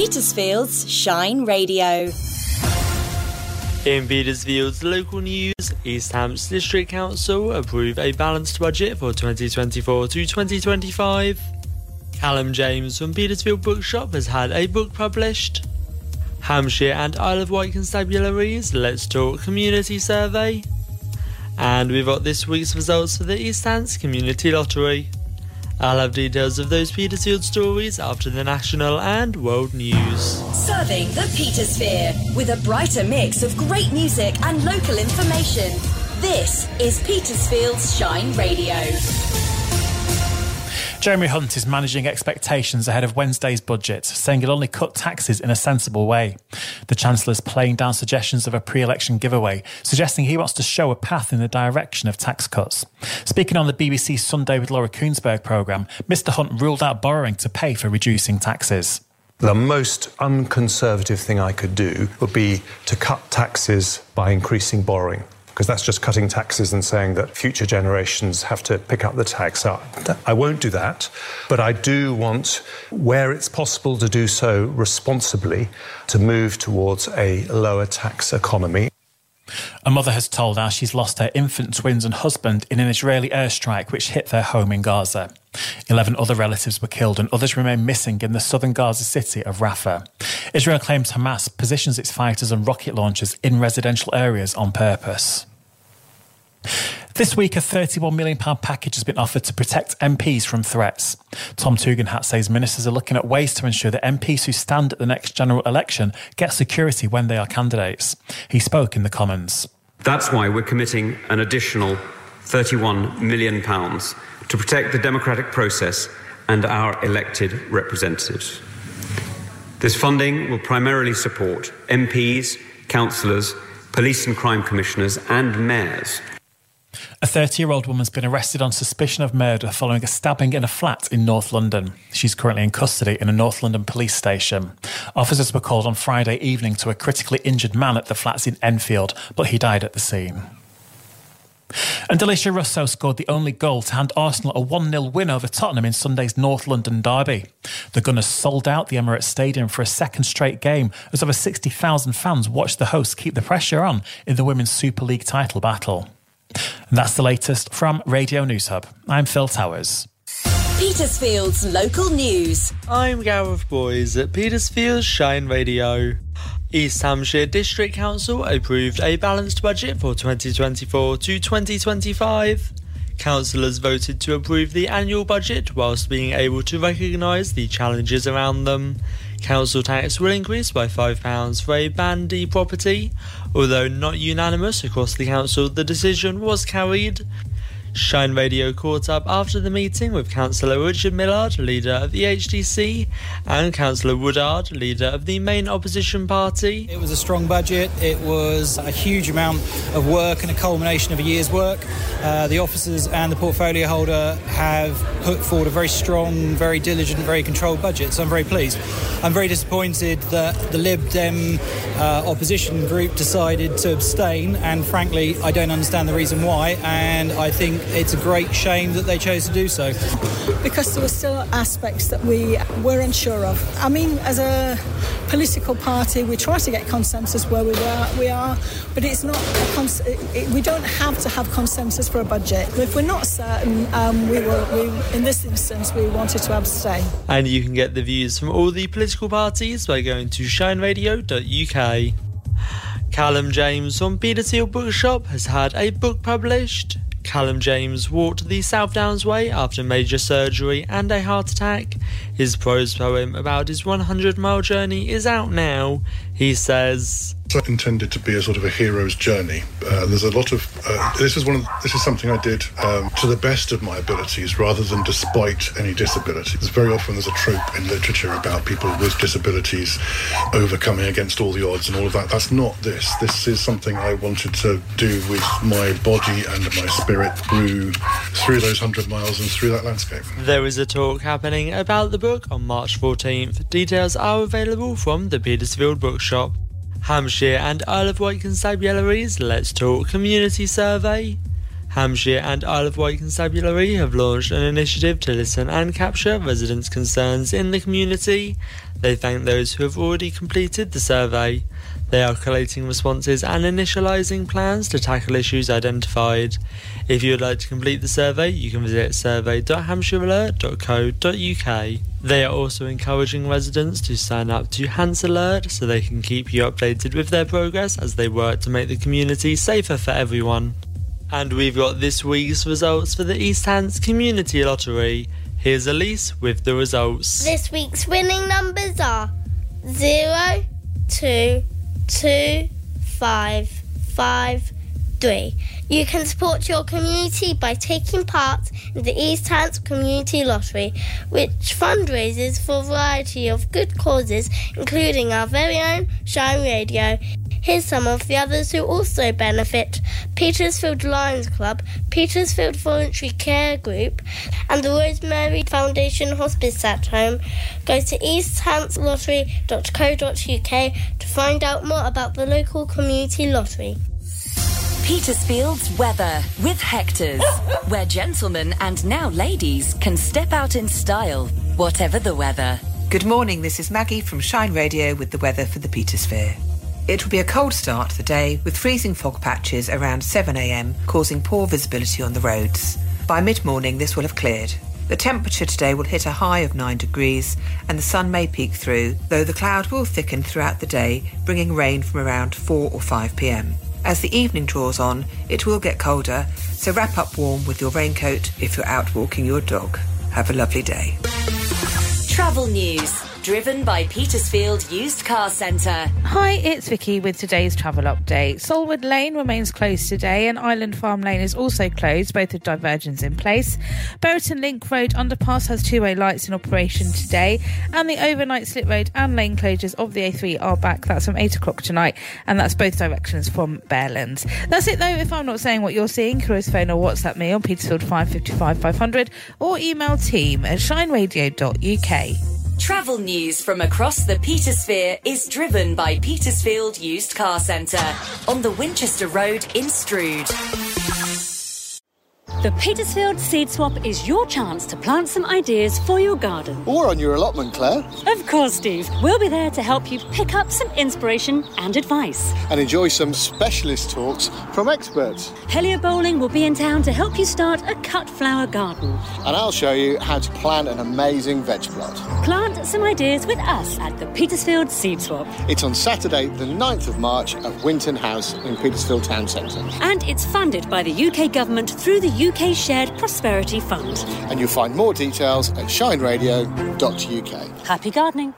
Petersfield's Shine Radio. In Petersfield's local news, East Hants District Council approve a balanced budget for 2024 to 2025. Callum James from Petersfield Bookshop has had a book published. Hampshire and Isle of Wight Constabularies Let's Talk Community Survey. And we've got this week's results for the East Hants Community Lottery. I'll have details of those Petersfield stories after the national and world news. Serving the Petersphere with a brighter mix of great music and local information. This is Petersfield's Shine Radio. Jeremy Hunt is managing expectations ahead of Wednesday's budget, saying he'll only cut taxes in a sensible way. The Chancellor's playing down suggestions of a pre election giveaway, suggesting he wants to show a path in the direction of tax cuts. Speaking on the BBC Sunday with Laura Kuenssberg programme, Mr Hunt ruled out borrowing to pay for reducing taxes. The most unconservative thing I could do would be to cut taxes by increasing borrowing because that's just cutting taxes and saying that future generations have to pick up the tax. I won't do that, but I do want, where it's possible to do so responsibly, to move towards a lower tax economy. A mother has told us she's lost her infant twins and husband in an Israeli airstrike which hit their home in Gaza. Eleven other relatives were killed and others remain missing in the southern Gaza city of Rafah. Israel claims Hamas positions its fighters and rocket launchers in residential areas on purpose. This week, a £31 million package has been offered to protect MPs from threats. Tom Tugendhat says ministers are looking at ways to ensure that MPs who stand at the next general election get security when they are candidates. He spoke in the Commons. That's why we're committing an additional £31 million to protect the democratic process and our elected representatives. This funding will primarily support MPs, councillors, police and crime commissioners, and mayors a 30 year old woman's been arrested on suspicion of murder following a stabbing in a flat in North London. She's currently in custody in a North London police station. Officers were called on Friday evening to a critically injured man at the flats in Enfield, but he died at the scene. And Alessia Russo scored the only goal to hand Arsenal a 1 0 win over Tottenham in Sunday's North London derby. The Gunners sold out the Emirates Stadium for a second straight game as over 60,000 fans watched the hosts keep the pressure on in the Women's Super League title battle. And that's the latest from Radio News Hub. I'm Phil Towers. Petersfield's local news. I'm Gareth Boyes at Petersfield's Shine Radio. East Hampshire District Council approved a balanced budget for 2024 to 2025. Councillors voted to approve the annual budget whilst being able to recognise the challenges around them. Council tax will increase by £5 for a Band D property. Although not unanimous across the council, the decision was carried. Shine Radio caught up after the meeting with Councillor Richard Millard, leader of the HDC, and Councillor Woodard, leader of the main opposition party. It was a strong budget. It was a huge amount of work and a culmination of a year's work. Uh, the officers and the portfolio holder have put forward a very strong, very diligent, very controlled budget, so I'm very pleased. I'm very disappointed that the Lib Dem uh, opposition group decided to abstain, and frankly, I don't understand the reason why, and I think it's a great shame that they chose to do so. Because there were still aspects that we were unsure of. I mean, as a political party, we try to get consensus where we are, we are but it's not cons- it, we don't have to have consensus for a budget. If we're not certain, um, we will. We, in this instance, we wanted to abstain. And you can get the views from all the political parties by going to shineradio.uk. Callum James from Petersfield Bookshop has had a book published. Callum James walked the South Downs Way after major surgery and a heart attack. His prose poem about his 100 mile journey is out now. He says, intended to be a sort of a hero's journey. Uh, there's a lot of uh, this is one of this is something I did um, to the best of my abilities rather than despite any disability. There's very often there's a trope in literature about people with disabilities overcoming against all the odds and all of that. That's not this. This is something I wanted to do with my body and my spirit through through those hundred miles and through that landscape. There is a talk happening about the book on March 14th. Details are available from the Petersfield Bookshop. Hampshire and Isle of Wight Constabularies Let's Talk Community Survey. Hampshire and Isle of Wight Constabulary have launched an initiative to listen and capture residents' concerns in the community. They thank those who have already completed the survey. They are collating responses and initialising plans to tackle issues identified. If you would like to complete the survey, you can visit survey.hampshirealert.co.uk. They are also encouraging residents to sign up to Hants Alert so they can keep you updated with their progress as they work to make the community safer for everyone. And we've got this week's results for the East Hants Community Lottery. Here's Elise with the results. This week's winning numbers are 0, 2, 2, 5, 5, 3. You can support your community by taking part in the East Hants Community Lottery, which fundraises for a variety of good causes, including our very own Shine Radio. Here's some of the others who also benefit Petersfield Lions Club, Petersfield Voluntary Care Group, and the Rosemary Foundation Hospice at Home. Go to easthantslottery.co.uk to find out more about the local community lottery. Petersfield's weather with Hector's, where gentlemen and now ladies can step out in style, whatever the weather. Good morning, this is Maggie from Shine Radio with the weather for the Petersphere. It will be a cold start to the day with freezing fog patches around 7am, causing poor visibility on the roads. By mid morning, this will have cleared. The temperature today will hit a high of 9 degrees and the sun may peek through, though the cloud will thicken throughout the day, bringing rain from around 4 or 5 pm. As the evening draws on, it will get colder, so wrap up warm with your raincoat if you're out walking your dog. Have a lovely day. Travel news. Driven by Petersfield Used Car Centre. Hi, it's Vicky with today's travel update. Solwood Lane remains closed today, and Island Farm Lane is also closed, both with diversions in place. Brereton Link Road underpass has two way lights in operation today, and the overnight slip road and lane closures of the A3 are back. That's from 8 o'clock tonight, and that's both directions from Bearlands. That's it though. If I'm not saying what you're seeing, can phone or WhatsApp me on Petersfield 555 500 or email team at shineradio.uk. Travel news from across the Petersphere is driven by Petersfield Used Car Centre on the Winchester Road in Stroud. The Petersfield Seed Swap is your chance to plant some ideas for your garden. Or on your allotment, Claire. Of course, Steve. We'll be there to help you pick up some inspiration and advice. And enjoy some specialist talks from experts. Helio Bowling will be in town to help you start a cut flower garden. And I'll show you how to plant an amazing veg plot. Plant some ideas with us at the Petersfield Seed Swap. It's on Saturday, the 9th of March at Winton House in Petersfield Town Centre. And it's funded by the UK Government through the UK Shared Prosperity Fund. And you'll find more details at shineradio.uk. Happy gardening.